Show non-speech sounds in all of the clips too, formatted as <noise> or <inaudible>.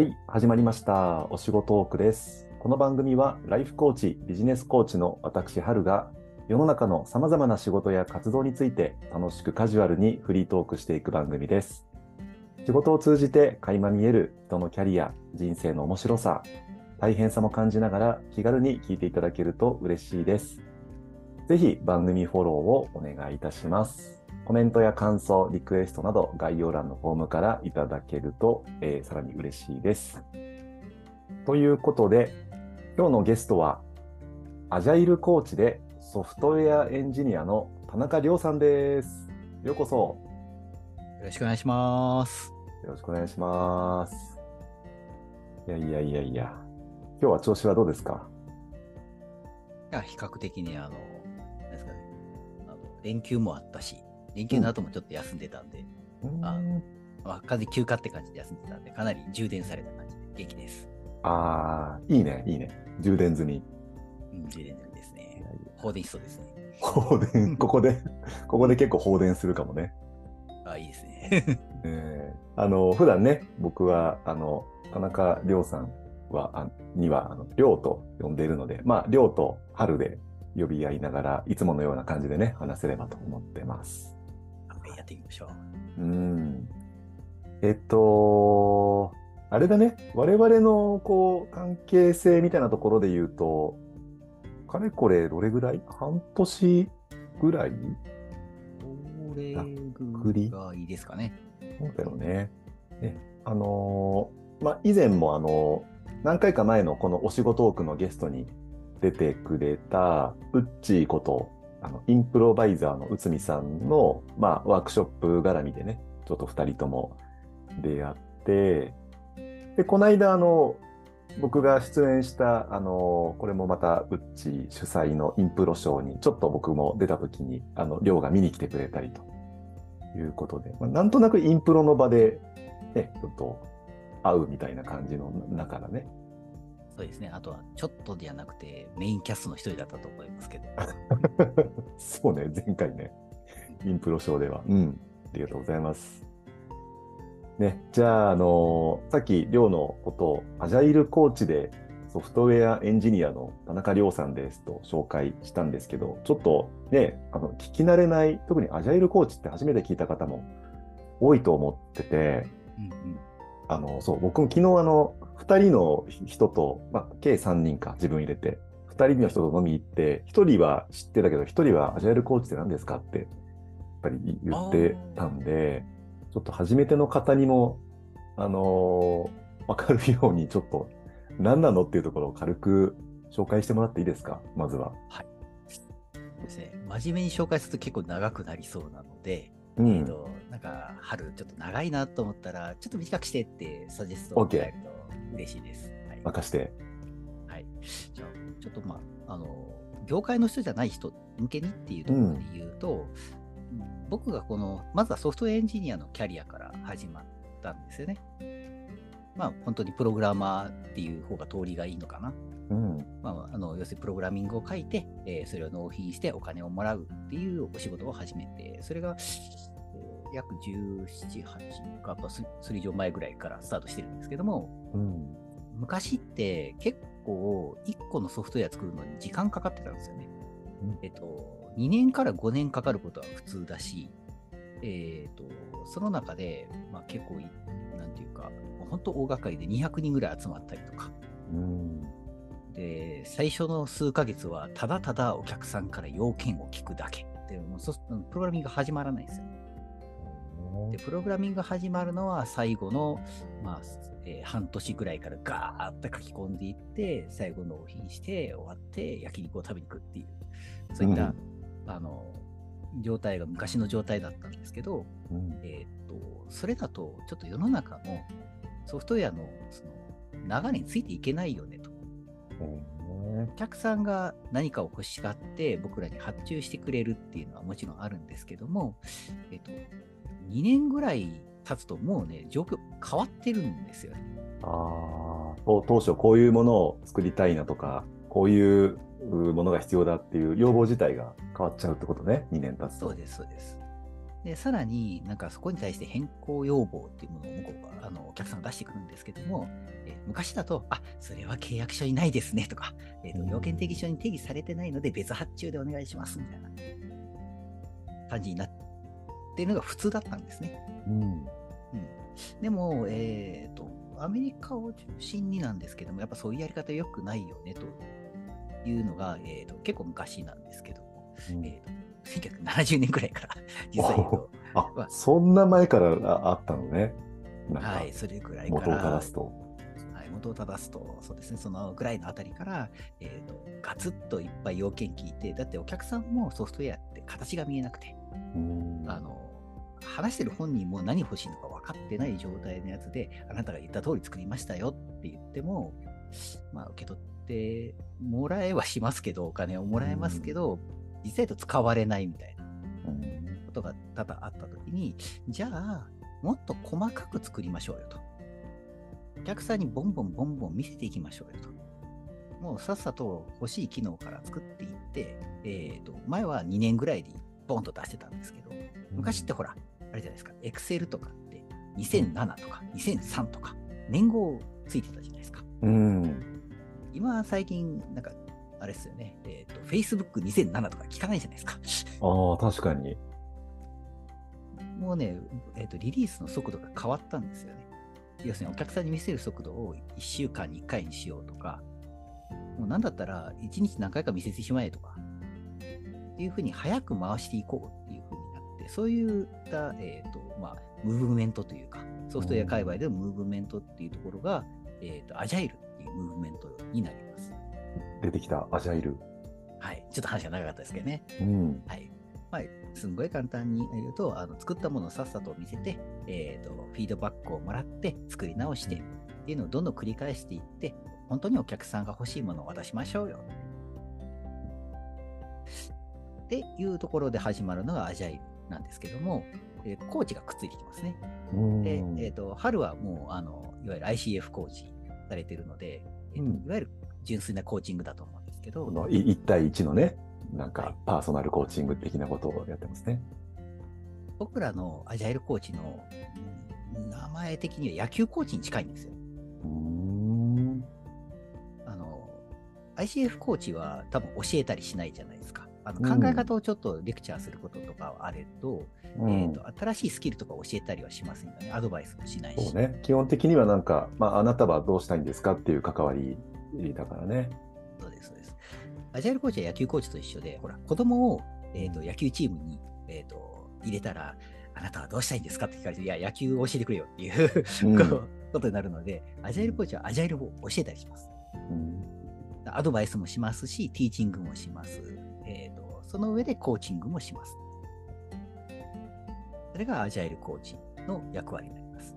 はい、始まりました。お仕事トークです。この番組は、ライフコーチ、ビジネスコーチの私、春が、世の中の様々な仕事や活動について、楽しくカジュアルにフリートークしていく番組です。仕事を通じて垣間見える人のキャリア、人生の面白さ、大変さも感じながら気軽に聞いていただけると嬉しいです。ぜひ番組フォローをお願いいたします。コメントや感想、リクエストなど概要欄のフォームからいただけると、えーさらに嬉しいです。ということで、今日のゲストは、アジャイルコーチでソフトウェアエンジニアの田中亮さんです。ようこそ。よろしくお願いします。よろしくお願いします。いやいやいやいや、今日は調子はどうですか？いや、比較的に、あの、ですかね、あの連休もあったし、連休の後もちょっと休んでたんで、あうんまあ、完休暇って感じで休んでたんで、かなり充電された感じで元気です。ああ、いいね、いいね。充電済み。うん、充電済みですね放電しそうですね。放電、<laughs> ここで、ここで結構放電するかもね。あ、いいですね。<laughs> えーあの、普段ね、僕は、あの、田中亮さんは、あには、あの、亮と呼んでいるので、まあ、亮と春で呼び合いながら、いつものような感じでね、話せればと思ってます。っていきましょう。うん。えっと、あれだね、我々の、こう、関係性みたいなところで言うと、かれこれ、どれぐらい？半年ぐらい？これくりがいいですかね。そうだよね。ねあのーまあ、以前も、あのー何回か前のこのお仕事トークのゲストに出てくれた、ウッチーこと、あの、インプロバイザーの内海さんの、まあ、ワークショップ絡みでね、ちょっと二人とも出会って、で、この間、あの、僕が出演した、あの、これもまた、ウッチー主催のインプロショーに、ちょっと僕も出た時に、あの、りょうが見に来てくれたりということで、まあ、なんとなくインプロの場で、ね、ちょっと会うみたいな感じの中だね。そうですね。あとは、ちょっとじゃなくて、メインキャストの一人だったと思いますけど。<laughs> そうね、前回ね、インプロショーでは。うん、ありがとうございます。ね、じゃあ、あのさっき、りょうのことを、アジャイルコーチでソフトウェアエンジニアの田中亮さんですと紹介したんですけど、ちょっとね、あの、聞き慣れない、特にアジャイルコーチって初めて聞いた方も多いと思ってて、うんうん。あの、そう、僕も昨日あの、二人の人と、まあ、計三人か、自分入れて、二人の人と飲み行って、一人は知ってたけど、一人はアジャイルコーチって何ですかって、やっぱり言ってたんで、ちょっと初めての方にも、あのーわかるように、ちょっと、何なのっていうところを軽く紹介してもらっていいですか、まずは。そうですね。真面目に紹介すると結構長くなりそうなので、うん。えっと、なんか、春ちょっと長いなと思ったら、ちょっと短くしてってサジェストをいただけると嬉しいです。はい。任して。はい、じゃあ、ちょっとまあ、あの、業界の人じゃない人向けにっていうところで言うと、僕がこの、まずはソフトウェアエンジニアのキャリアから始まったんですよね。まあ、本当にプログラマーっていう方が通りがいいのかな。うん。まあ、あの要するにプログラミングを書いて、えーそれを納品してお金をもらうっていうお仕事を始めて、それが、えー約17、8か、数数以上前ぐらいからスタートしてるんですけども、うん。昔って結構1個のソフトウェア作るのに時間かかってたんですよね。うんえっと、2年から5年かかることは普通だし、えっと、その中で、まあ、結構い、なんていうか、本当大掛かりで200人ぐらい集まったりとか、うん。で、最初の数ヶ月はただただお客さんから要件を聞くだけ。でもうそプログラミングが始まらないんですよ。で、プログラミングが始まるのは最後の、まあ、えー半年ぐらいからガーッと書き込んでいって、最後納品して終わって焼肉を食べに行くっていう、そういった、うんあの、状態が昔の状態だったんですけど、うん。えーっと、それだとちょっと世の中のソフトウェアのその流れについていけないよねと。へお客さんが何かを欲しがって僕らに発注してくれるっていうのはもちろんあるんですけども、えっと、2年ぐらい経つともうね、状況変わってるんですよね。ああ、当当初こういうものを作りたいなとか、こういううものが必要だっていう要望自体が変わっちゃうってことね、2年経つと。そうです、そうです。で、さらになんかそこに対して変更要望っていうものを向こうが、あの、お客さんが出してくるんですけども、えー昔だと、あ、それは契約書にないですねとか、えっ、と、うん要件定義書に定義されてないので別発注でお願いしますみたいな感じになってるのが普通だったんですね。うん。でも、えっ、と、アメリカを中心になんですけども、やっぱそういうやり方良くないよねというのが、えー、と結構昔なんですけども、うんえー、と1970年くらいから <laughs> 実際と、あまあ、そんな前からああったのね。はい、それぐらいから、元を正すと。はい、元を正すと、そうですね、そのぐらいのあたりから、えー、とガツッといっぱい要件聞いて、だってお客さんもソフトウェアって形が見えなくて、うんあの話してる本人も何欲しいのか分かってない状態のやつで、あなたが言った通り作りましたよって言っても、まあ、受け取ってもらえはしますけど、お金をもらえますけど、実際と使われないみたいな。うん。ことが多々あったときに、じゃあ、もっと細かく作りましょうよと。お客さんにボンボンボンボン見せていきましょうよと。もうさっさと欲しい機能から作っていって、えー、と前は2年ぐらいでボンと出してたんですけど、昔ってほら、あれじゃないですか、Excel とかって2007とか2003とか年号ついてたじゃないですか。うん。今最近、なんか、あれですよね、えっ、と、Facebook2007 とか聞かないじゃないですか。ああ、確かに。もうね、えっ、と、リリースの速度が変わったんですよね。要するにお客さんに見せる速度を1週間に1回にしようとか、もうなんだったら1日何回か見せてしまえとか、いうふうに早く回していこうっていうふうになって、そういった、えっ、と、まあ、ムーブメントというか、ソフトウェア界隈でのムーブメントっていうところが、えっ、と、アジャイルっていうムーブメントになります。出てきたアジャイル。はい。ちょっと話が長かったですけどね。うん。はい。まあ、すんごい簡単に言うと、あの作ったものをさっさと見せて、えーと、フィードバックをもらって、作り直してっていうのをどんどん繰り返していって、本当にお客さんが欲しいものを渡しましょうよ。っていうところで始まるのがアジャイルなんですけども、えーコーチがくっついてきますね。うんで、えーと、春はもうあの、いわゆる ICF コーチされてるので、えーとうんいわゆる純粋なコーチングだと思うんですけど、このい1対1のね、なんはいかパーソナルコーチング的なことをやってますね。僕らのアジャイルコーチのうん名前的には野球コーチに近いんですよ。あの ICF コーチは多分教えたりしないじゃないですか。あのうん考え方をちょっとレクチャーすることとかはあれと,、うんえーと、新しいスキルとか教えたりはしませんよね。アドバイスもしないし。そうね。基本的にはなんか、まあ、あなたはどうしたいんですかっていう関わりだからね。そうです、そうです。アジャイルコーチは野球コーチと一緒で、ほら、子供を、えー、と野球チームに、えー、と入れたら、あなたはどうしたいんですかって聞かれて、いや、野球を教えてくれよっていう、うんことになるので、アジャイルコーチはアジャイルを教えたりします。うんアドバイスもしますし、ティーチングもします。えー、とその上でコーチングもします。それがアジャイルコーチの役割になります。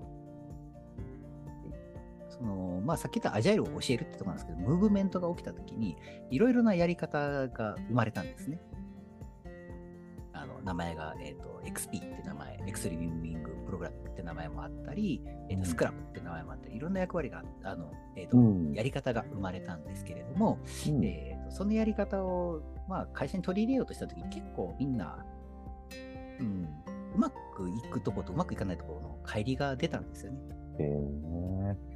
そのまあ、さっき言ったアジャイルを教えるってところなんですけど、ムーブメントが起きたときに、いろいろなやり方が生まれたんですね。あの名前が、えー、と XP って名前、エクストリーミングプログラムって名前もあったり、えー、とスクラムって名前もあったり、いろんな役割があの、えーとうんやり方が生まれたんですけれども、うんえーとそのやり方を、まあ、会社に取り入れようとしたときに結構みんな、うん、うまくいくとことうまくいかないところの乖離が出たんですよね。へー。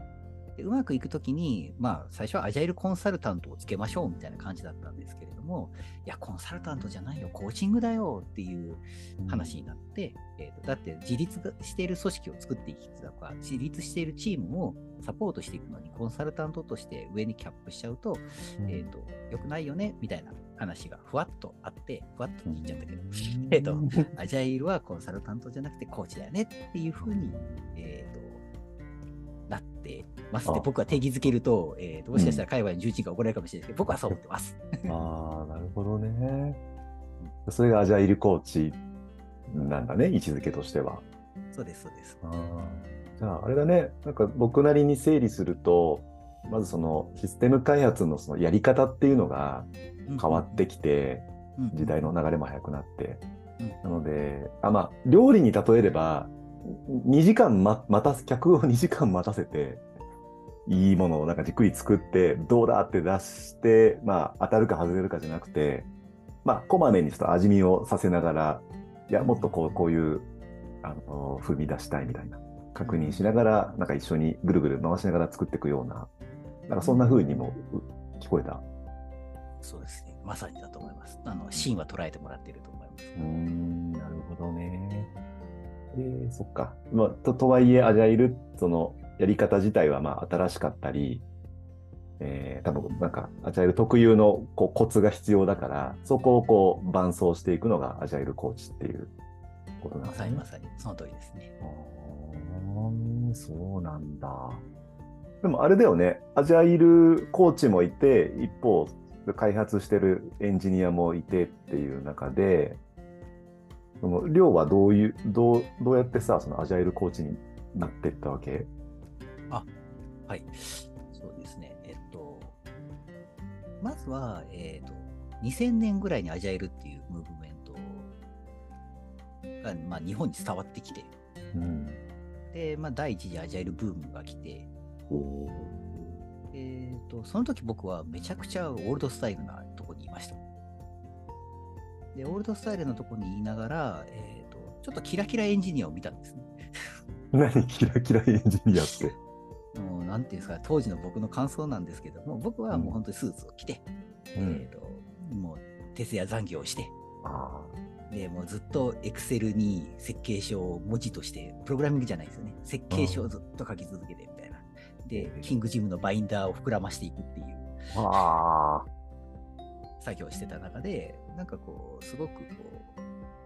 でうまくいくときに、まあ、最初はアジャイルコンサルタントをつけましょうみたいな感じだったんですけれども、いや、コンサルタントじゃないよ、コーチングだよっていう話になって、えーとだって自立がしている組織を作っていくとか、自立しているチームをサポートしていくのに、コンサルタントとして上にキャップしちゃうと、えーと、良くないよねみたいな話がふわっとあって、ふわっと言っちゃったけど、えっとアジャイルはコンサルタントじゃなくてコーチだよねっていうふうに、えー、となってますであ、僕は定義づけると、えーと、もしかしたら海外の重鎮が怒られるかもしれないですけど、僕はそう思ってます。<laughs> ああ、なるほどね。それがアジャイルコーチなんだね、位置づけとしては。そうです、そうです。あーじゃあ、あれだね、なんか僕なりに整理すると、まずそのシステム開発のそのやり方っていうのが変わってきて、うん時代の流れも早くなって。うん。なので、あ、まあ、料理に例えれば、2時間ま待たす、客を2時間待たせて、いいものをなんかじっくり作って、どうだって出して、まあ、当たるか外れるかじゃなくて、まあ、こまめにちょっと味見をさせながら、いや、もっとこうこういうあの踏み出したいみたいな、確認しながら、なんか一緒にぐるぐる回しながら作っていくような、なんかそんな風にもう聞こえた。そうですね。まさにだと思います。あの、シーンは捉えてもらっていると思います。うーん、なるほどね。えー、そっか。まあ、ととはいえ、アジャイル、そのやり方自体はまあ新しかったり、えー、多分なんかアジャイル特有のこうコツが必要だから、そこをこう伴走していくのがアジャイルコーチっていうことなんまですね。さにまさに、その通りですね。あーそうなんだ。でもあれだよね、アジャイルコーチもいて、一方、開発してるエンジニアもいてっていう中で、その亮はどういう、どうどうやってさ、そのアジャイルコーチになっていったわけ？はい。そうですね。えっと、まずは、えっと、2000年ぐらいにアジャイルっていうムーブメントが、まあ、日本に伝わってきて、うん。で、まあ、第一次アジャイルブームが来て、おえっと、その時僕はめちゃくちゃオールドスタイルなとこにいました。で、オールドスタイルのとこにいながら、えっと、ちょっとキラキラエンジニアを見たんですね。<laughs> 何キラキラエンジニアって？<laughs> もう、なんていうんですか、当時の僕の感想なんですけども、僕はもう本当にスーツを着て、うんえっと、もう、徹夜残業をして、あで、もうずっと Excel に設計書を文字として、プログラミングじゃないですよね。設計書をずっと書き続けて。で、キングジムのバインダーを膨らましていくっていう。作業をしてた中で、なんかこう、すごくこ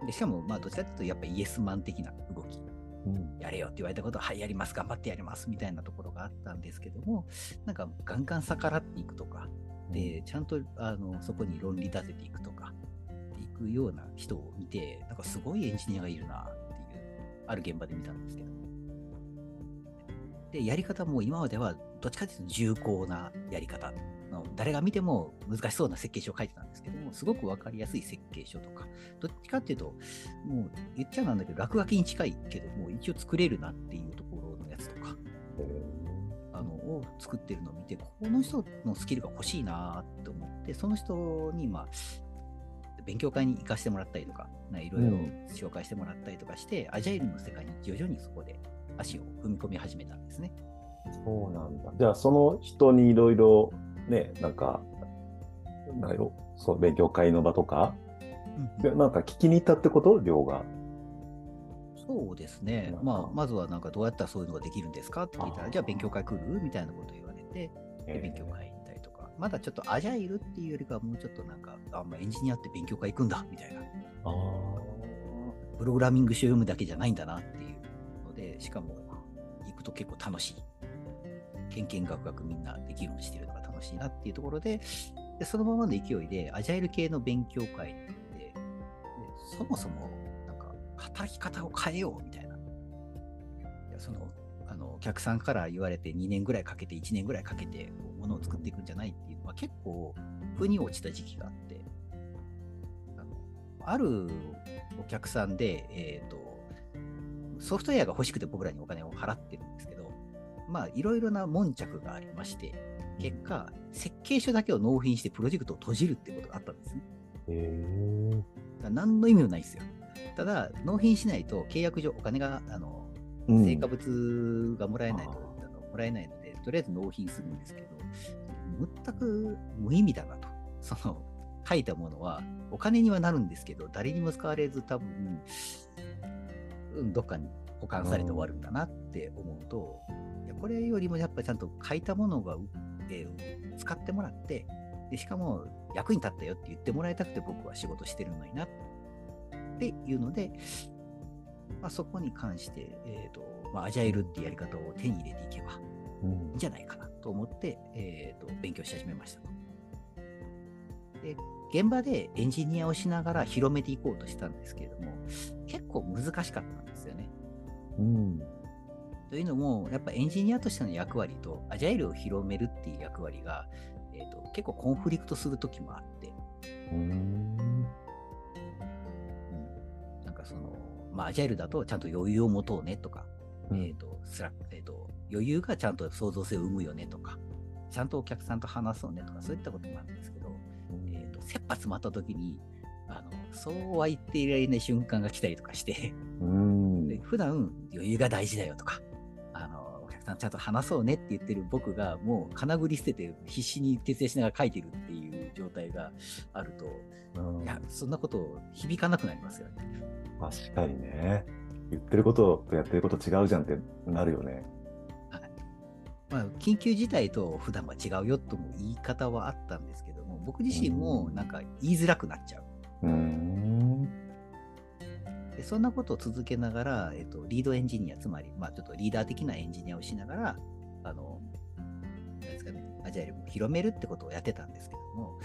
う、でしかも、まあ、どちらかというと、やっぱイエスマン的な動き、うん。やれよって言われたことは、はい、やります、頑張ってやります、みたいなところがあったんですけども、なんか、ガンガン逆らっていくとか、で、ちゃんとあのそこに論理立てていくとか、いくような人を見て、なんかすごいエンジニアがいるなっていう、ある現場で見たんですけど。で、やり方も今まではどっちかというと重厚なやり方。の、誰が見ても難しそうな設計書を書いてたんですけども、すごくわかりやすい設計書とか、どっちかっていうと、もう言っちゃなんだけど、落書きに近いけども、一応作れるなっていうところのやつとか、あのを作ってるのを見て、この人のスキルが欲しいなと思って、その人に、まあ、勉強会に行かせてもらったりとか、いろいろうん。紹介してもらったりとかして、アジャイルの世界に徐々にそこで足を踏み込み始めたんですね。そうなんだ。じゃあ、その人にいろいろ、ね、なんか、なんやろそう、勉強会の場とか、でなんか聞きに行ったってこと？亮が。そうですねまあ、まずはなんかどうやったらそういうのができるんですかって聞いたら、じゃあ勉強会来る？みたいなこと言われて、で勉強会行ったりとか、まだちょっとアジャイルっていうよりかはもうちょっとなんか、あ、まあ、エンジニアって勉強会行くんだみたいな。ああ。プログラミング書読むだけじゃないんだなっていうしかも行くと結構楽しい。けんけんがくがくみんなで議論してるのが楽しいなっていうところで、でそのままの勢いで、アジャイル系の勉強会に行って、でそもそもなんか働き方を変えようみたいな。いやそのあのお客さんから言われて2年ぐらいかけて、1年ぐらいかけてものを作っていくんじゃないっていうのは結構、腑に落ちた時期があって、あのあるお客さんで、えー、とソフトウェアが欲しくて僕らにお金を払ってるんですけど、まあ、いろいろな悶着がありまして、結果、設計書だけを納品してプロジェクトを閉じるってことがあったんですね。へ何の意味もないんですよ。ただ、納品しないと契約上お金が、あの、うん成果物がもらえないと、あのもらえないので、とりあえず納品するんですけど、全く無意味だなと。その、書いたものはお金にはなるんですけど、誰にも使われず多分、うんどっかに保管されて終わるんだなって思うと、いやこれよりもやっぱりちゃんと書いたものが、えー使ってもらってで、しかも役に立ったよって言ってもらいたくて僕は仕事してるのになっていうので、まあ、そこに関して、えーとまあ、アジャイルってやり方を手に入れていけばうんいいんじゃないかなと思って、えーと勉強し始めましたと。で現場でエンジニアをしながら広めていこうとしたんですけれども、結構難しかったんですよね。うん。というのも、やっぱエンジニアとしての役割と、アジャイルを広めるっていう役割が、えー、と結構コンフリクトするときもあって、うん。うんなんかその、まあ、アジャイルだとちゃんと余裕を持とうねとか、うんえーとスラックえーと、余裕がちゃんと創造性を生むよねとか、ちゃんとお客さんと話そうねとか、そういったこともあるんです切羽詰まった時に、あのそうは言っていられない瞬間が来たりとかして、うん。で普段余裕が大事だよとか、あのお客さんちゃんと話そうねって言ってる僕がもう金繰り捨てて必死に徹夜しながら書いてるっていう状態があると、うんいや、そんなこと響かなくなりますよね。確かにね。言ってることとやってること違うじゃんってなるよね。まあ、緊急事態と普段は違うよとも言い方はあったんですけども、僕自身もなんか言いづらくなっちゃう。でそんなことを続けながら、えっと、リードエンジニア、つまり、まあ、ちょっとリーダー的なエンジニアをしながら、あの、なんですかね、アジャイルを広めるってことをやってたんですけども、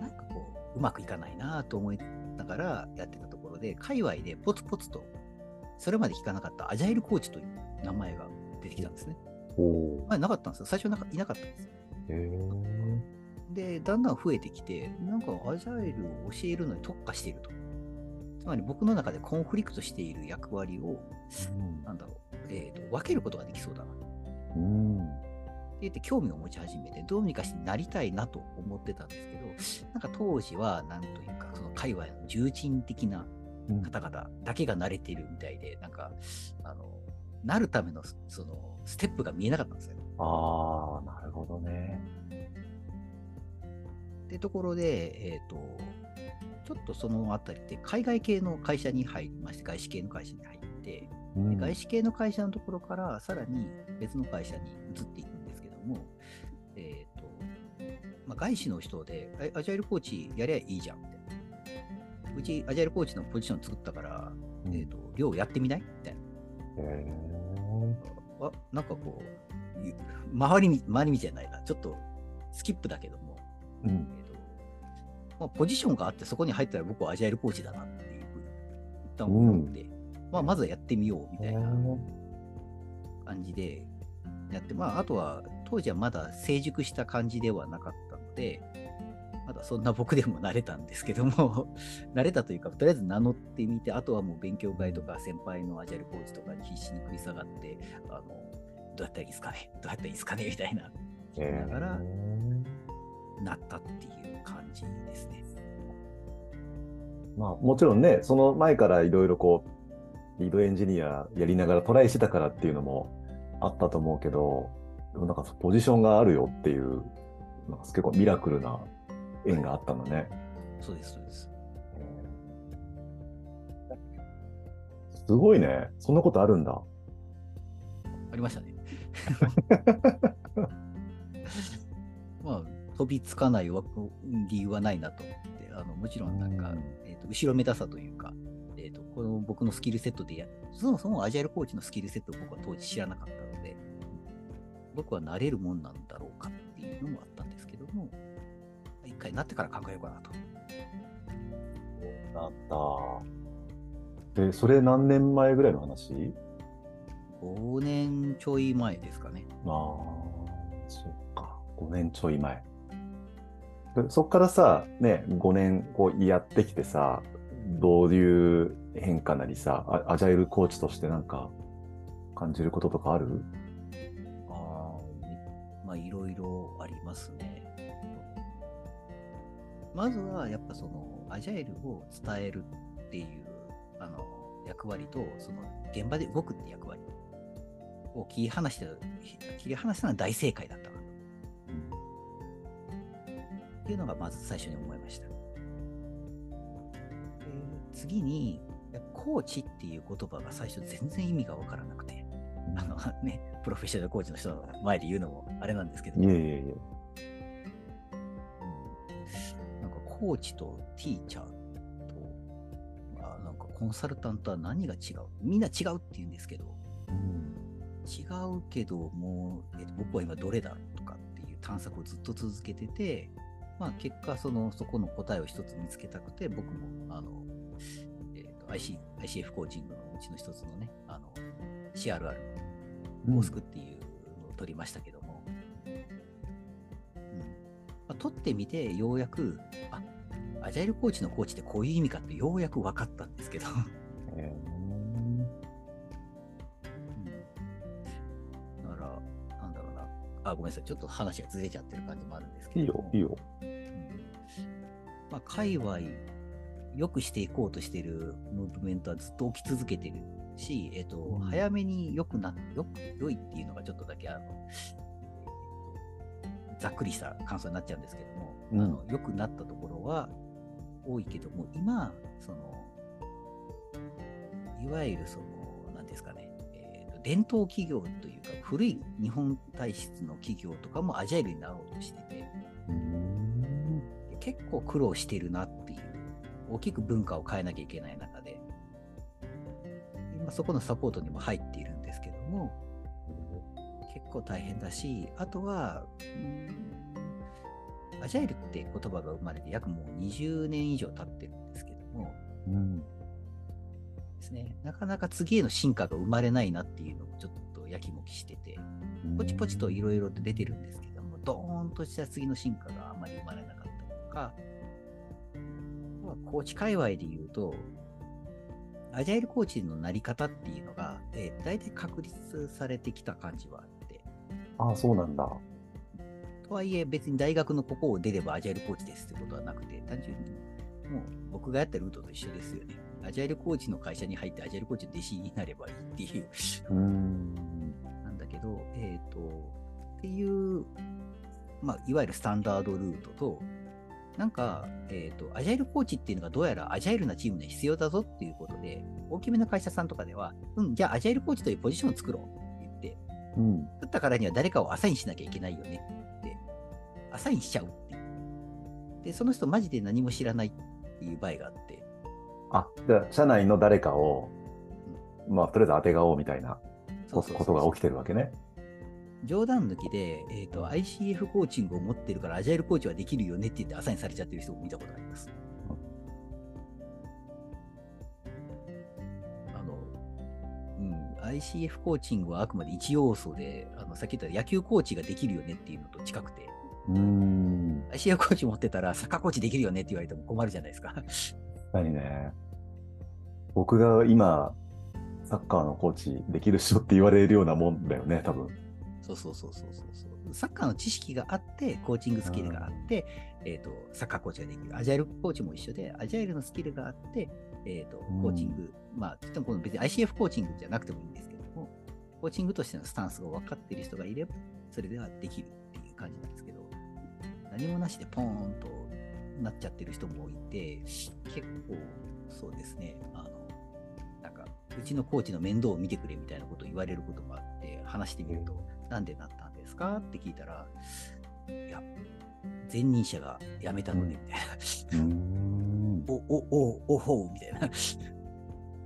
なんかこう、うまくいかないなと思いながらやってたところで、界隈でポツポツと、それまで聞かなかったアジャイルコーチという名前が出てきたんですね。前なかったんですよ。最初なんかいなかったんですよ。で、だんだん増えてきて、なんかアジャイルを教えるのに特化していると。つまり僕の中でコンフリクトしている役割を、なんだろう、えーと、分けることができそうだな。ってうん。言って興味を持ち始めて、どうにかしてなりたいなと思ってたんですけど、なんか当時は、なんというか、その界隈の重鎮的なうん方々だけが慣れているみたいで、なんか、あの、なるための、その、ステップが見えなかったんですよ。ああ、なるほどね。ってところで、えっ、と、ちょっとそのあたりで海外系の会社に入りまして、外資系の会社に入って、うんで外資系の会社のところからさらに別の会社に移っていくんですけども、えっ、と、まあ、外資の人で、えアジャイルコーチやりゃいいじゃんみたいな。うちアジャイルコーチのポジション作ったから、うんえっ、と、寮やってみない？みたいな。へあ、なんかこう、ゆ回りみ、回り道じゃないな。ちょっとスキップだけど。うん。えーとまあ、ポジションがあって、そこに入ったら僕はアジャイルコーチだなっていうふうに一旦思って、まあ、まずはやってみようみたいな感じでやって、まあ、あとは当時はまだ成熟した感じではなかったので、まだそんな僕でも慣れたんですけども、<laughs> 慣れたというか、とりあえず名乗ってみて、あとはもう勉強会とか先輩のアジャイルコーチとかに必死に食い下がって、あのどうやったらいいですかねどうやったらいいですかねみたいな、ながらなったっていう感じですね。まあ、もちろんね、その前からいろいろこう、リードエンジニアやりながらトライしてたからっていうのもあったと思うけど、でもなんかポジションがあるよっていう、なんか結構ミラクルな縁があったのね。そうです、そうです。すごいね。そんなことあるんだ。ありましたね。<laughs> まあ、飛びつかないわ理由はないなと思って、あのもちろんなんか、うんえーと後ろめたさというか、えーと、この僕のスキルセットでや、そもそもアジャイルコーチのスキルセットを僕は当時知らなかったので、僕は慣れるもんなんだろうかっていうのもあったんですけども、一回なってから考えようかなと。なった。で、それ何年前ぐらいの話？5年ちょい前ですかね。ああ、そっか。5年ちょい前。そっからさ、ね、5年こうやってきてさ、どういう変化なりさ、アジャイルコーチとしてなんか感じることとかある？ああ、まあいろいろありますね。まずはやっぱそのアジャイルを伝えるっていうあの役割と、その現場で動くって役割を切り離して、切り離したのは大正解だったなっていうのがまず最初に思いました。で次に、コーチっていう言葉が最初全然意味がわからなくて。あの <laughs> ね、プロフェッショナルコーチの人の前で言うのもあれなんですけど、いえいえいえ。なんかコーチとティーチャーと、あなんかコンサルタントは何が違う？みんな違うって言うんですけど、違うけどもう、えっと僕は今どれだとかっていう探索をずっと続けてて、まあ、結果その、そこの答えを一つ見つけたくて、僕もあの、えっと IC ICF コーチングのうちの一つのね、あの CRR のオスクっていうのを取りましたけども、うん。まあ、取ってみてようやく、あアジャイルコーチのコーチってこういう意味かってようやく分かったんですけど、えだあ、ごめんなさい、ちょっと話がずれちゃってる感じもあるんですーけども、いいよ、いいよ。うん。まあ、界隈良くしていこうとしているムーブメントはずっと起き続けてるし、えっ、と、うん。早めに良くなよく、良いっていうのがちょっとだけ、あの、ざっくりした感想になっちゃうんですけども、うん。あの良くなったところは多いけども、今、その、いわゆるその、伝統企業というか、古い日本体質の企業とかもアジャイルになろうとしてて、結構苦労してるなっていう、大きく文化を変えなきゃいけない中で、今そこのサポートにも入っているんですけども、結構大変だし、あとは、アジャイルって言葉が生まれて約もう20年以上経ってるんですけども、うん。ですね、なかなか次への進化が生まれないなっていうのをちょっとやきもきしてて、ポチポチといろいろと出てるんですけども、ドーンとした次の進化があんまり生まれなかったりとか、あとはコーチ界隈で言うと、アジャイルコーチのなり方っていうのが、えー、大体確立されてきた感じはあって、ああ、そうなんだ。とはいえ別に大学のここを出ればアジャイルコーチですってことはなくて、単純にもう僕がやったルートと一緒ですよね。アジャイルコーチの会社に入ってアジャイルコーチの弟子になればいいっていううん。なんだけど、えっ、と、っていう、まあ、いわゆるスタンダードルートと、なんか、えっ、と、アジャイルコーチっていうのがどうやらアジャイルなチームには必要だぞっていうことで、大きめの会社さんとかでは、うん、じゃあアジャイルコーチというポジションを作ろうって言って、うん。作ったからには誰かをアサインしなきゃいけないよねって、アサインしちゃうっていう。で、その人マジで何も知らないっていう場合があって、あ、じゃあ、社内の誰かを、まあ、とりあえず当てがおうみたいなことが起きてるわけね。冗談抜きで、えっ、と、ICF コーチングを持ってるから、アジャイルコーチはできるよねって言ってアサインされちゃってる人も見たことあります。あの、うん、ICF コーチングはあくまで一要素で、あのさっき言った野球コーチができるよねっていうのと近くて、うん。ICF コーチ持ってたら、サッカーコーチできるよねって言われても困るじゃないですか。確かにね。僕が今、サッカーのコーチできる人って言われるようなもんだよね、多分。そうそうそうそうそうそう。サッカーの知識があって、コーチングスキルがあって、えっ、と、サッカーコーチができる。アジャイルコーチも一緒で、アジャイルのスキルがあって、えっ、と、うんコーチング、まあ、つってもこの別に ICF コーチングじゃなくてもいいんですけども、コーチングとしてのスタンスが分かっている人がいれば、それではできるっていう感じなんですけど、何もなしでポーンとなっちゃってる人もいて、結構、そうですね、あの、なんか、うちのコーチの面倒を見てくれみたいなことを言われることもあって、話してみると、なんでなったんですかって聞いたら、いや、前任者が辞めたので、みたいな。うん。お、お、お、おほう、みたいな。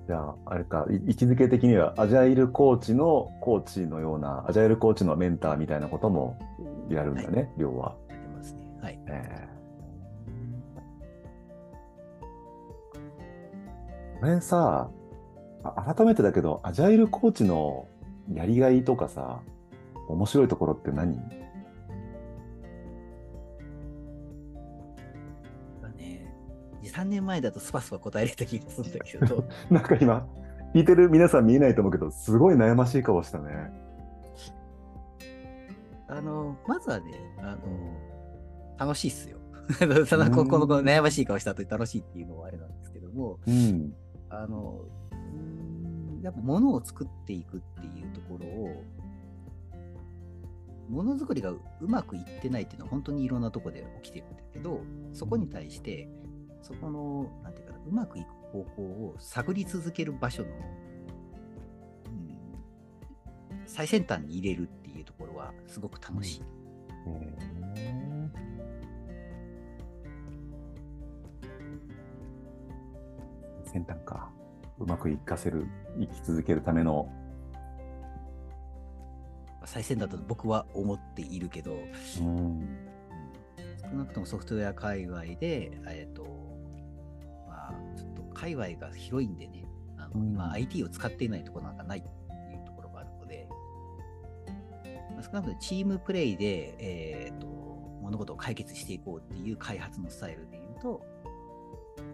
じゃあ、あれか、い位置づけ的には、アジャイルコーチのコーチのような、アジャイルコーチのメンターみたいなこともやるんだね、要は。やってますね。これさ、あ改めてだけど、アジャイルコーチのやりがいとかさ、面白いところって何？まあね、2、3年前だとスパスパ答えれた気がするんだけど、<laughs> なんか今、聞いてる皆さん見えないと思うけど、すごい悩ましい顔したね。あの、まずはね、あの、楽しいっすよ。<laughs> そのここのこの悩ましい顔した後に楽しいっていうのはあれなんですけども、うん。あの、やっぱ物を作っていくっていうところを、ものづくりがうまくいってないっていうのは本当にいろんなところで起きてるんだけど、そこに対して、そこの、なんていうかな、うまくいく方法を探り続ける場所の、うん、最先端に入れるっていうところはすごく楽しい。先端か。うまくいかせる、生き続けるための。最先端だと僕は思っているけど、うん。少なくともソフトウェア界隈で、えっ、と、まあ、ちょっと界隈が広いんでね、あのうん今 IT を使っていないところなんかないっていうところがあるので、まあ、少なくともチームプレイで、えっ、と、物事を解決していこうっていう開発のスタイルで言うと、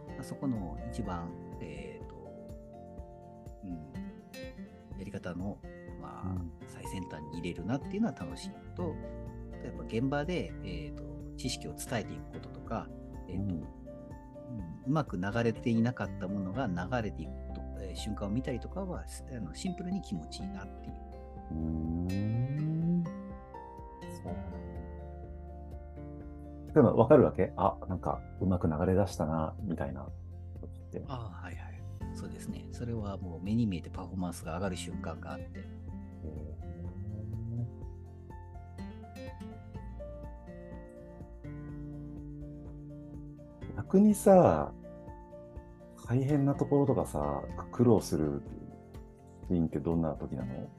まあ、そこの一番、えっ、と、うん、やり方の、まあ、うん。最先端に入れるなっていうのは楽しいのと、例えば現場で、えー、と知識を伝えていくこととか、えーとうん。うまく流れていなかったものが流れていくと、えー瞬間を見たりとかはあのシンプルに気持ちいいなっていう。うーん。そうでも分かるわけ？あ、なんかうまく流れ出したな、みたいな。時って。ああ、はいはい。そうですね。それはもう目に見えてパフォーマンスが上がる瞬間があって。逆にさ、大変なところとかさ、苦労するシーンってどんな時なの？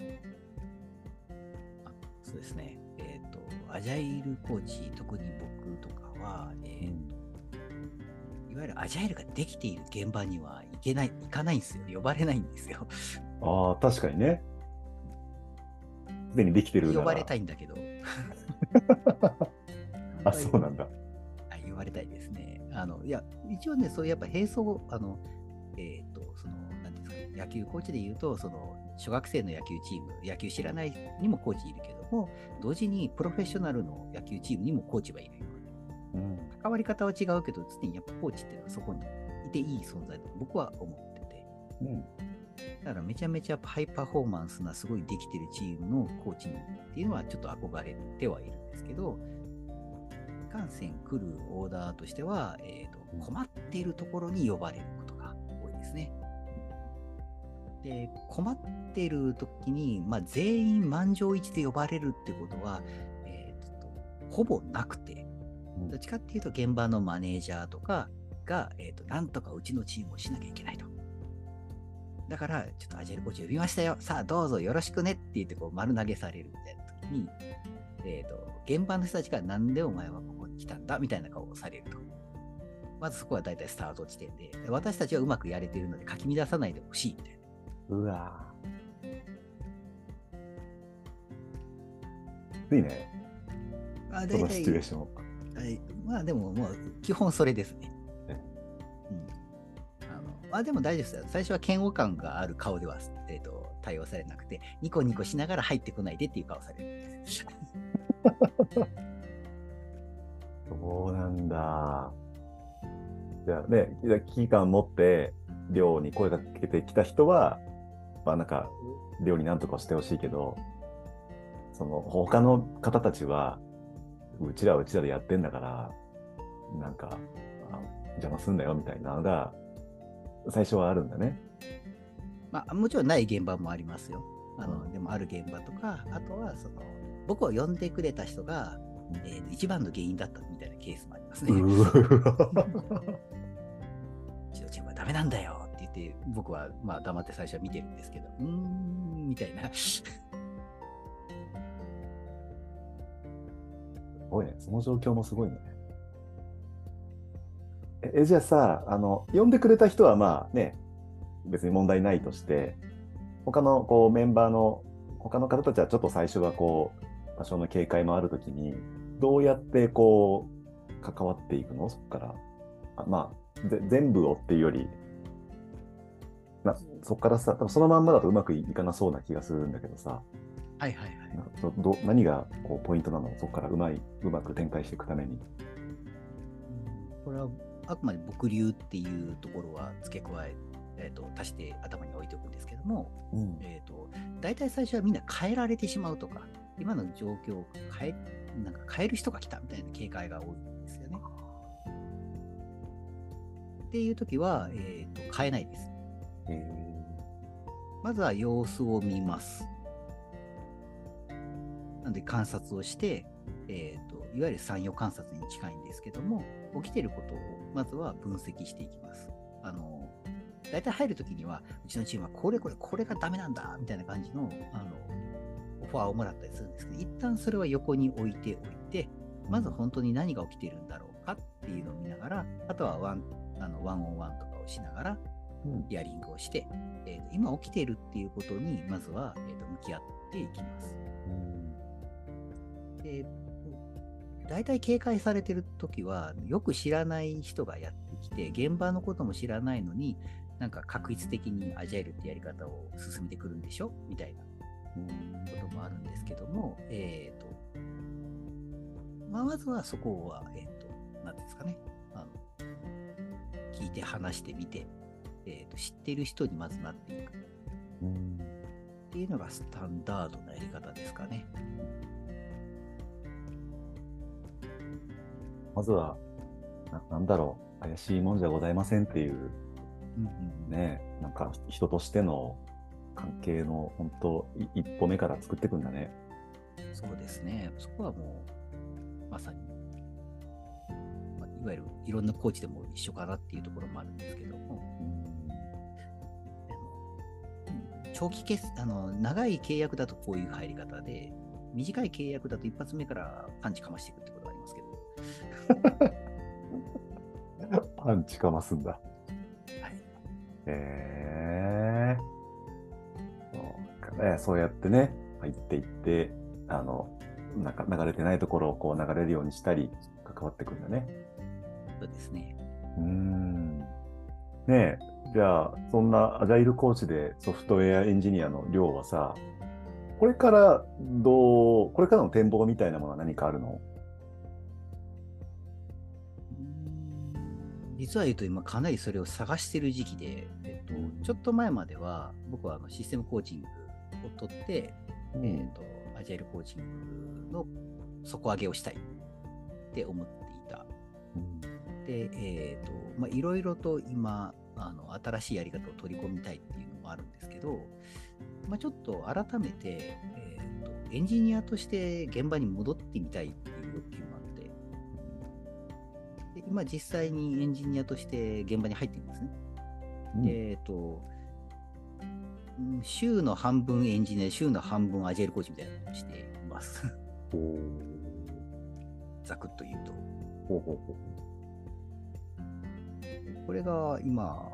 あそうですね。えっ、と、アジャイルコーチ、特に僕とかは、えーわゆるアジャイルができている現場には行けない、行かないんですよ。呼ばれないんですよ。ああ、確かにね。すでにできてる呼ばれたいんだけど。<laughs> あ、そうなんだ。はい、言われたいですね。あの、いや、一応ね、そういうやっぱ並走、あの、えっ、と、その、なんですかね、野球コーチで言うと、その、小学生の野球チーム、野球知らないにもコーチいるけども、同時にプロフェッショナルの野球チームにもコーチはいるよ。うん。関わり方は違うけど、常にやっぱコーチっていうのはそこにいていい存在だと僕は思ってて。うん。だからめちゃめちゃハイパフォーマンスなすごいできてるチームのコーチにっていうのはちょっと憧れてはいるんですけど、いかんせん来るオーダーとしては、えーとうん困っているところに呼ばれることが多いですね。で、困っている時に、まあ、全員満場一致で呼ばれるってことは、えーとほぼなくて、うんどっちかっていうと現場のマネージャーとかが、えーとなんとかうちのチームをしなきゃいけないと。だから、ちょっとアジャイルコーチ呼びましたよ。さあ、どうぞよろしくねって言ってこう丸投げされるみたいな時に、えーと、現場の人たちがなんでお前はここに来たんだ？みたいな顔をされると。まずそこは大体スタート地点で、私たちはうまくやれているのでかき乱さないでほしいみたいな。うわぁ。いいね。あそのシチュエーション。はい、まあでも、もう基本それですね。ねうん、あのまあでも大丈夫ですよ。最初は嫌悪感がある顔では、えー、と対応されなくて、ニコニコしながら入ってこないでっていう顔されるんです。<laughs> そうなんだ。じゃあね、危機感持って、寮に声かけてきた人は、まあなんか、寮に何とかしてほしいけど、その他の方たちは、うちらはうちらでやってんだから、なんか、あ邪魔すんなよみたいなのが、最初はあるんだね。まあ、もちろんない現場もありますよ。あのうんでもある現場とか、あとはその僕を呼んでくれた人が、えーと一番の原因だったみたいなケースもありますね。うちのチーム <laughs> はダメなんだよって言って、僕はまあ黙って最初は見てるんですけど、うーん、みたいな。ごいね。その状況もすごいね。え、じゃあさ、あの、呼んでくれた人はまあね、別に問題ないとして、他のこうメンバーの、他の方たちはちょっと最初はこう、多少の警戒もあるときに、どうやってこう、関わっていくの？そこから。あまあ、ぜ全部をっていうより、なそこからさ、多分そのまんまだとうまくいかなそうな気がするんだけどさ、はいはいはい。ど何がこうポイントなの？そこからうまいうまく展開していくために。これはあくまで僕流っていうところは付け加え、えー、と足して頭に置いておくんですけども、うんえー、と大体最初はみんな変えられてしまうとか、今の状況を変えなんか変える人が来たみたいな警戒が多いんですよね。っていう時は、えー、と変えないです。まずは様子を見ます。なので観察をして、えー、といわゆる産業観察に近いんですけども、起きていることをまずは分析していきます。あの大体入るときには、うちのチームはこれこれこれがダメなんだみたいな感じのあのオファーをもらったりするんですけど、一旦それは横に置いておいて、まず本当に何が起きているんだろうかっていうのを見ながら、あとはワンあのワンオンワンとかをしながら、うんヒアリングをして、えーと今起きているっていうことに、まずは、えーと向き合っていきます。で大体警戒されてるときは、よく知らない人がやってきて、現場のことも知らないのに、なんか確率的にアジャイルってやり方を進めてくるんでしょ？みたいなこともあるんですけども、えっ、と、まあ、まずはそこは、えっ、と、なんですかね、あの聞いて話してみて、えーと、知ってる人にまずなっていく。っていうのがスタンダードなやり方ですかね。まずは、ななんだろう、怪しいもんじゃございませんっていう、うんうん、ね、なんか人としての関係の本当、一歩目から作っていくんだね。そうですね、そこはもう、まさに、まあ、いわゆるいろんなコーチでも一緒かなっていうところもあるんですけども、うん、長期決あの長い契約だとこういう入り方で、短い契約だと一発目からパンチかましていくってこ。<laughs> パンチかますんだ。はい。えー、そうかね、そうやってね、入っていって、あの、なんか流れてないところをこう流れるようにしたり、関わってくんだね。そうですね。うん。ねえ、じゃあ、そんなアジャイルコーチでソフトウェアエンジニアの量はさ、これからどう、これからの展望みたいなものは何かあるの？実は言うと今かなりそれを探してる時期で、えっと、ちょっと前までは僕はあのシステムコーチングを取って、うん、えっと、アジャイルコーチングの底上げをしたいって思っていた。うん、で、えっ、と、まあ、いろいろと今、あの新しいやり方を取り込みたいっていうのもあるんですけど、まあ、ちょっと改めて、えーと、エンジニアとして現場に戻ってみたいっていう欲求今実際にエンジニアとして現場に入ってるんですね。うん、えっ、ー、と、週の半分エンジニア、週の半分アジェルコーチみたいなのをしています。ざくっと言うと。ほうほうほうこれが今、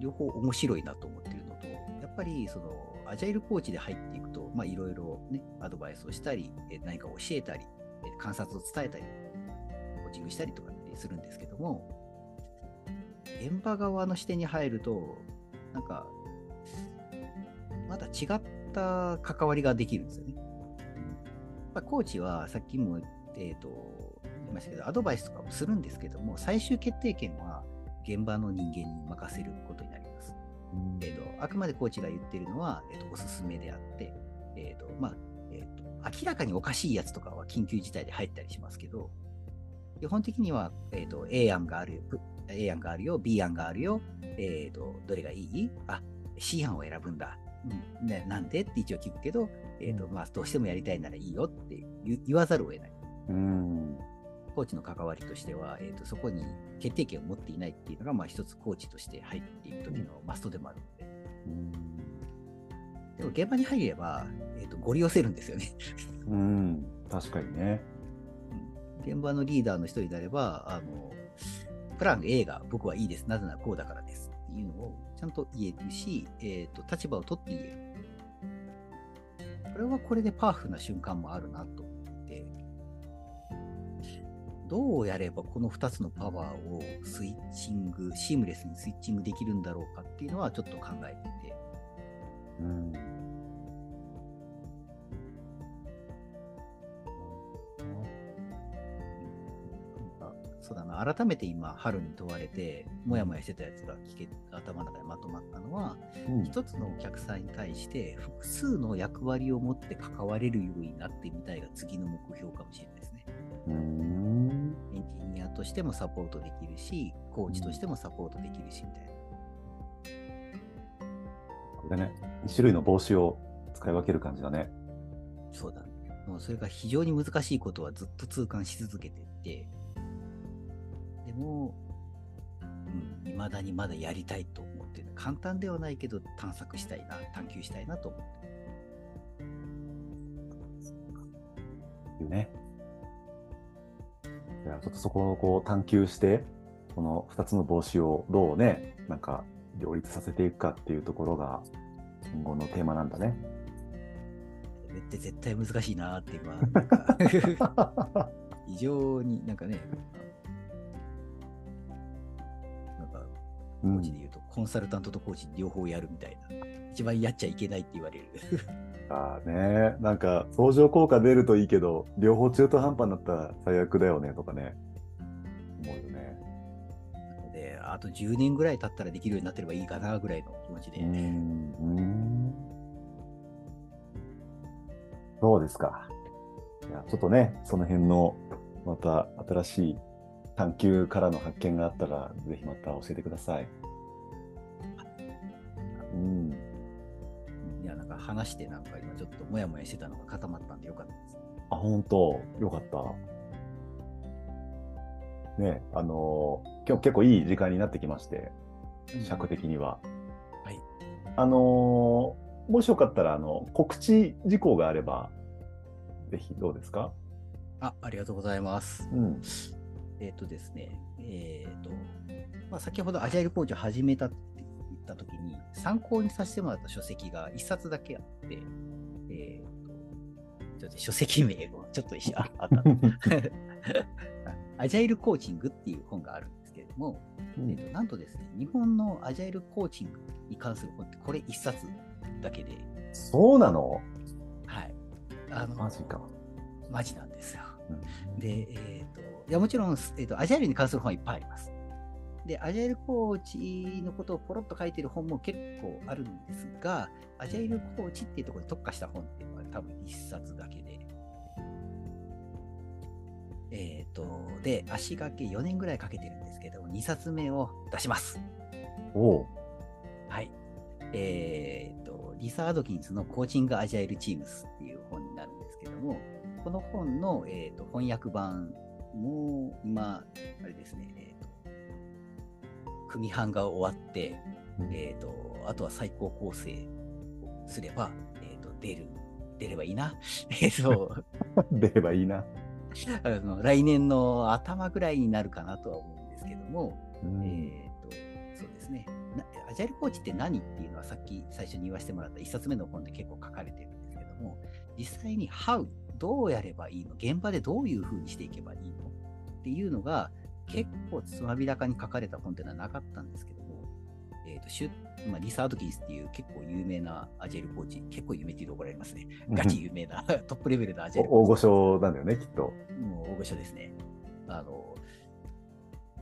両方面白いなと思っているのと、やっぱりそのアジャイルコーチで入っていくと、いろいろね、アドバイスをしたり、何か教えたり、観察を伝えたり、コーチングしたりとかりするんですけども、現場側の視点に入ると、なんか、また違った関わりができるんですよね。まあ、コーチはさっきも、えーと、言いましたけど、アドバイスとかもするんですけども、最終決定権は現場の人間に任せることになります。えーと、あくまでコーチが言ってるのは、えーと、おすすめであって、えーとまあえーと、明らかにおかしいやつとかは緊急事態で入ったりしますけど、基本的には、えーと、A 案があるよ、A 案があるよ、B 案があるよ、えーと、どれがいい？あ、C 案を選ぶんだ。うんね、なんで？って一応聞くけど、えーとまあ、どうしてもやりたいならいいよって言わざるを得ない。うんコーチの関わりとしては、えーと、そこに決定権を持っていないっていうのが、まあ、一つコーチとして入っていく時のマストでもあるので。でも現場に入れば、えーと、ご利用せるんですよねうん、確かにね。現場のリーダーの一人であれば、あの、プラン A が僕はいいです。なぜならこうだからです。っていうのをちゃんと言えるし、えっ、ー、と、立場を取って言える。これはこれでパワフルな瞬間もあるなと思って、どうやればこの2つのパワーをスイッチング、シームレスにスイッチングできるんだろうかっていうのはちょっと考えてて。うんそうだな、改めて今、春に問われて、もやもやしてたやつが聞け頭の中でまとまったのは、うん、一つのお客さんに対して複数の役割を持って関われるようになってみたいが次の目標かもしれないですね。うんエンジニアとしてもサポートできるし、コーチとしてもサポートできるしみたいな。これね、2種類の帽子を使い分ける感じだね。そうだ、ね。もうそれが非常に難しいことはずっと痛感し続けていて、でも、うん、未だにまだやりたいと思ってる。簡単ではないけど探索したいな、探求したいなと思ってる。ね。じゃあちょっとそこをこう探求して、この2つの帽子をどうね、なんか両立させていくかっていうところが今後のテーマなんだね。それって絶対難しいなって今、非 <laughs> 常になんかね、コーチで言うと、コンサルタントとコーチ両方やるみたいな、一番やっちゃいけないって言われる。ああね、なんか相乗効果出るといいけど、両方中途半端になったら最悪だよねとかね、思うよね。で、あと10年ぐらい経ったらできるようになってればいいかなぐらいの気持ちで。うんうんそうですか。いやちょっとね、その辺のまた新しい探求からの発見があったら、ぜひまた教えてください。うん、いや、なんか話して、なんか今ちょっともやもやしてたのが固まったんでよかったです。あ、本当、よかった。ね、あの今日結構いい時間になってきまして、尺的には。はい。あのもしよかったら、あの、告知事項があれば、ぜひどうですか？あ、ありがとうございます。うん。えっ、とですね、えっ、と、まあ、先ほどアジャイルコーチを始めたって言ったときに、参考にさせてもらった書籍が一冊だけあって、えっ、と、ちょっと書籍名をちょっと一緒ああった。<laughs> アジャイルコーチングっていう本があるんですけれども、えっとなんとですね、日本のアジャイルコーチングに関する本ってこれ一冊だけで、そうなの？はい。あのマジか。マジなんですよ。うんで、えっ、と、いや、もちろん、えっ、と、アジャイルに関する本はいっぱいあります。で、アジャイルコーチのことをポロッと書いてる本も結構あるんですが、アジャイルコーチっていうところに特化した本っていうのは多分一冊だけで。えっ、と、で、足掛け4年ぐらいかけてるんですけど、2冊目を出します。おうはい。えっ、と、リサ・アドキンスのコーチング・アジャイル・チームスっていう本になるんですけども、この本の、えー、と翻訳版も今、あれですね、えーと、組版が終わって、えーと、あとは最高構成をすれば、えー、と出る、出ればいいな。<laughs> えっと、<laughs> 出ればいいな。<laughs> あの来年の頭ぐらいになるかなとは思うんですけども、うんえー、とそうですねな。アジャイルコーチって何っていうのはさっき最初に言わせてもらった1冊目の本で結構書かれてるども、実際に How、どうやればいいの現場でどういうふうにしていけばいいのっていうのが結構つまびらかに書かれた本っていうのはなかったんですけども、えーとシュまあ、リサ・アドキンスっていう結構有名なアジャイルコーチ、結構有名って言うと怒られますね。ガチ有名な <laughs> トップレベルのアジャイルコーチお大御所なんだよね、きっと。もう大御所ですね。あの、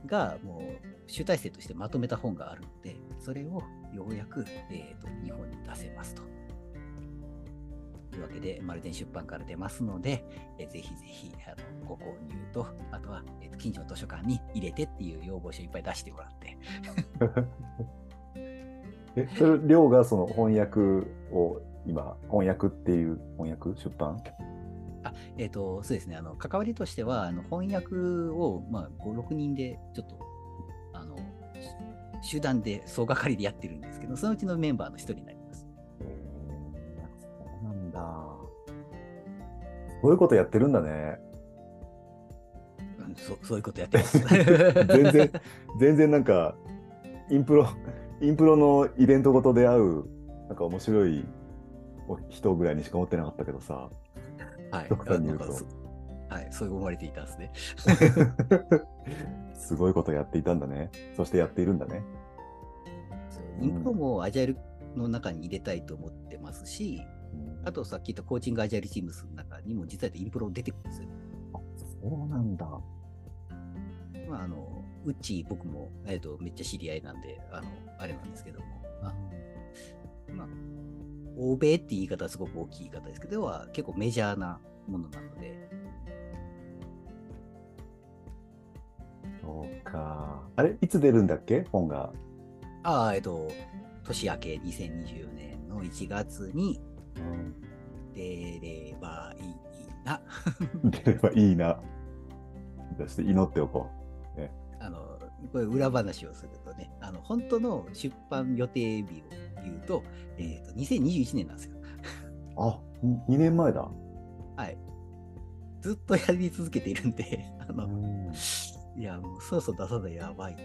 が、もう集大成としてまとめた本があるので、それをようやく、えー、と日本に出せますと。というわけで、マルデン出版から出ますので、えーぜひぜひあのご購入と、あとは、えーと近所の図書館に入れてっていう要望書いっぱい出してもらって、<laughs> え、それ、りょうがその翻訳を今、翻訳っていう翻訳出版？えっ、と、そうですね、あの、関わりとしては、あの翻訳を、まあ、5、6人で、ちょっと、あの、し集団で総がかりでやってるんですけど、そのうちのメンバーの一人になりんだ。そういうことやってるんだね。うん、そそういうことやってます。<laughs> 全然、全然なんか、インプロ、インプロのイベントごとで会う、なんか面白い人ぐらいにしか思ってなかったけどさ。はい。極端に言うとはい、そう思われていたんですね。<laughs> すごいことやっていたんだね。そしてやっているんだね。インプロもアジャイルの中に入れたいと思ってますし、あとさっき言った Coaching Agile Teams の中にも実はインプロ出てくるんですよ。あ、そうなんだ。まあ、あの、うち僕も、えっと、めっちゃ知り合いなんで、あの、あれなんですけども、あの、まあ、欧米って言い方はすごく大きい言い方ですけど、要は結構メジャーなものなので、そうか。あれ、いつ出るんだっけ？本が。ああ、えっと、年明け2024年の1月に出ればいいな。出ればいいな。そして祈っておこあの、これ裏話をするとね、あの、本当の出版予定日を言うと、えっ、と、2021年なんですよ。う。あ、2年前だ。はい。ずっとやり続けているんで、あの、うんいや、もうそろそろ出さないやばい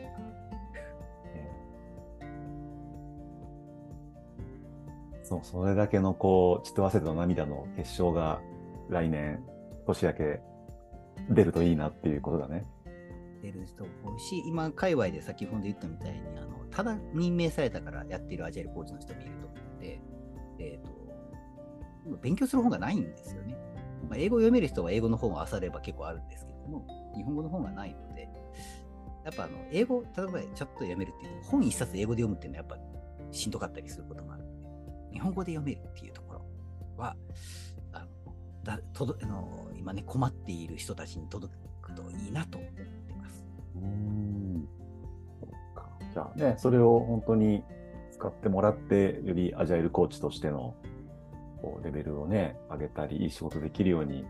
そう、それだけのこう、血と汗と涙の結晶が来年、年明け出るといいなっていうことだね。出る人多いし、今、界隈で先ほど言ったみたいに、あのただ任命されたからやっているアジャイルコーチの人もいると思うので、えっ、と、勉強する本がないんですよね。まあ、英語を読める人は英語の本を漁れば結構あるんですけども、日本語の本がないので、やっぱあの英語、例えばちょっと読めるっていうと、本一冊英語で読むっていうのはやっぱしんどかったりすることもあるので、日本語で読めるっていうところは、あのだとどあの今ね、困っている人たちに届くといいなと思ってます。うん。そっか。じゃあね、それを本当に使ってもらって、よりアジャイルコーチとしてのこうレベルをね、上げたり、いい仕事できるように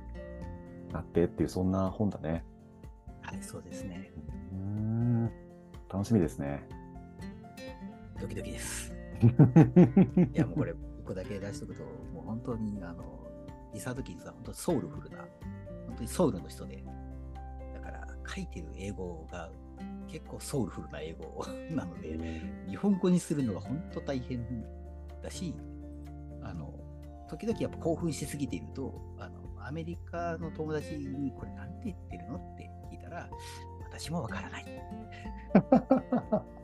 なってっていう、そんな本だね。はい、そうですね。うん。楽しみですね。ドキドキです。いや、もうこれ、一個だけ出しとくと、もう本当に、あの、リサードキンズは本当にソウルフルな、本当にソウルの人で、だから書いてる英語が結構ソウルフルな英語なので、日本語にするのが本当大変だし、あの、時々やっぱ興奮しすぎていると、あの、アメリカの友達にこれなんて言ってるのって聞いたら、私もわからない。<laughs>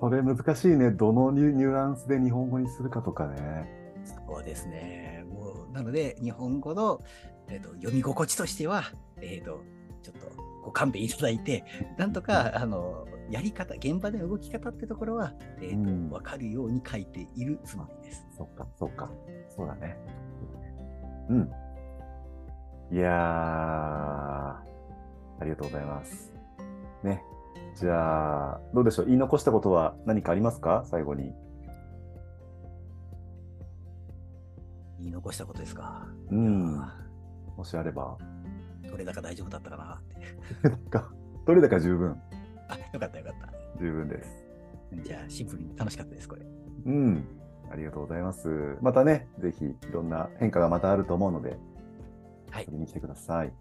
それ難しいね。どのニュニュアンスで日本語にするかとかね。そうですね。もう、なので、日本語の、えー、と読み心地としては、えー、と、ちょっとご勘弁いただいて、なんとか、あの、やり方、現場での動き方ってところは、えーとうんわかるように書いているつもりです。そっか、そっか。そうだね。うん。いやー、ありがとうございます。ね。じゃあ、どうでしょう？言い残したことは何かありますか？最後に。言い残したことですか？うん。あもしあれば。ーどれだか大丈夫だったかなって。どれだか十分。あ、よかったよかった。十分です。じゃあ、シンプルに楽しかったです、これ。うん。ありがとうございます。またね、ぜひいろんな変化がまたあると思うので、はいに来てください。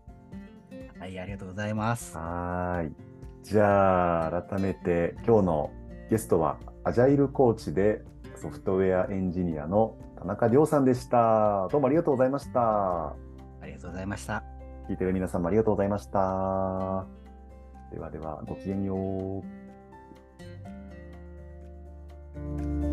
はい、ありがとうございます。はーい。じゃあ改めて今日のゲストはアジャイルコーチでソフトウェアエンジニアの田中亮さんでした。どうもありがとうございました。ありがとうございました。聞いてる皆さんもありがとうございました。ではではごきげんよう。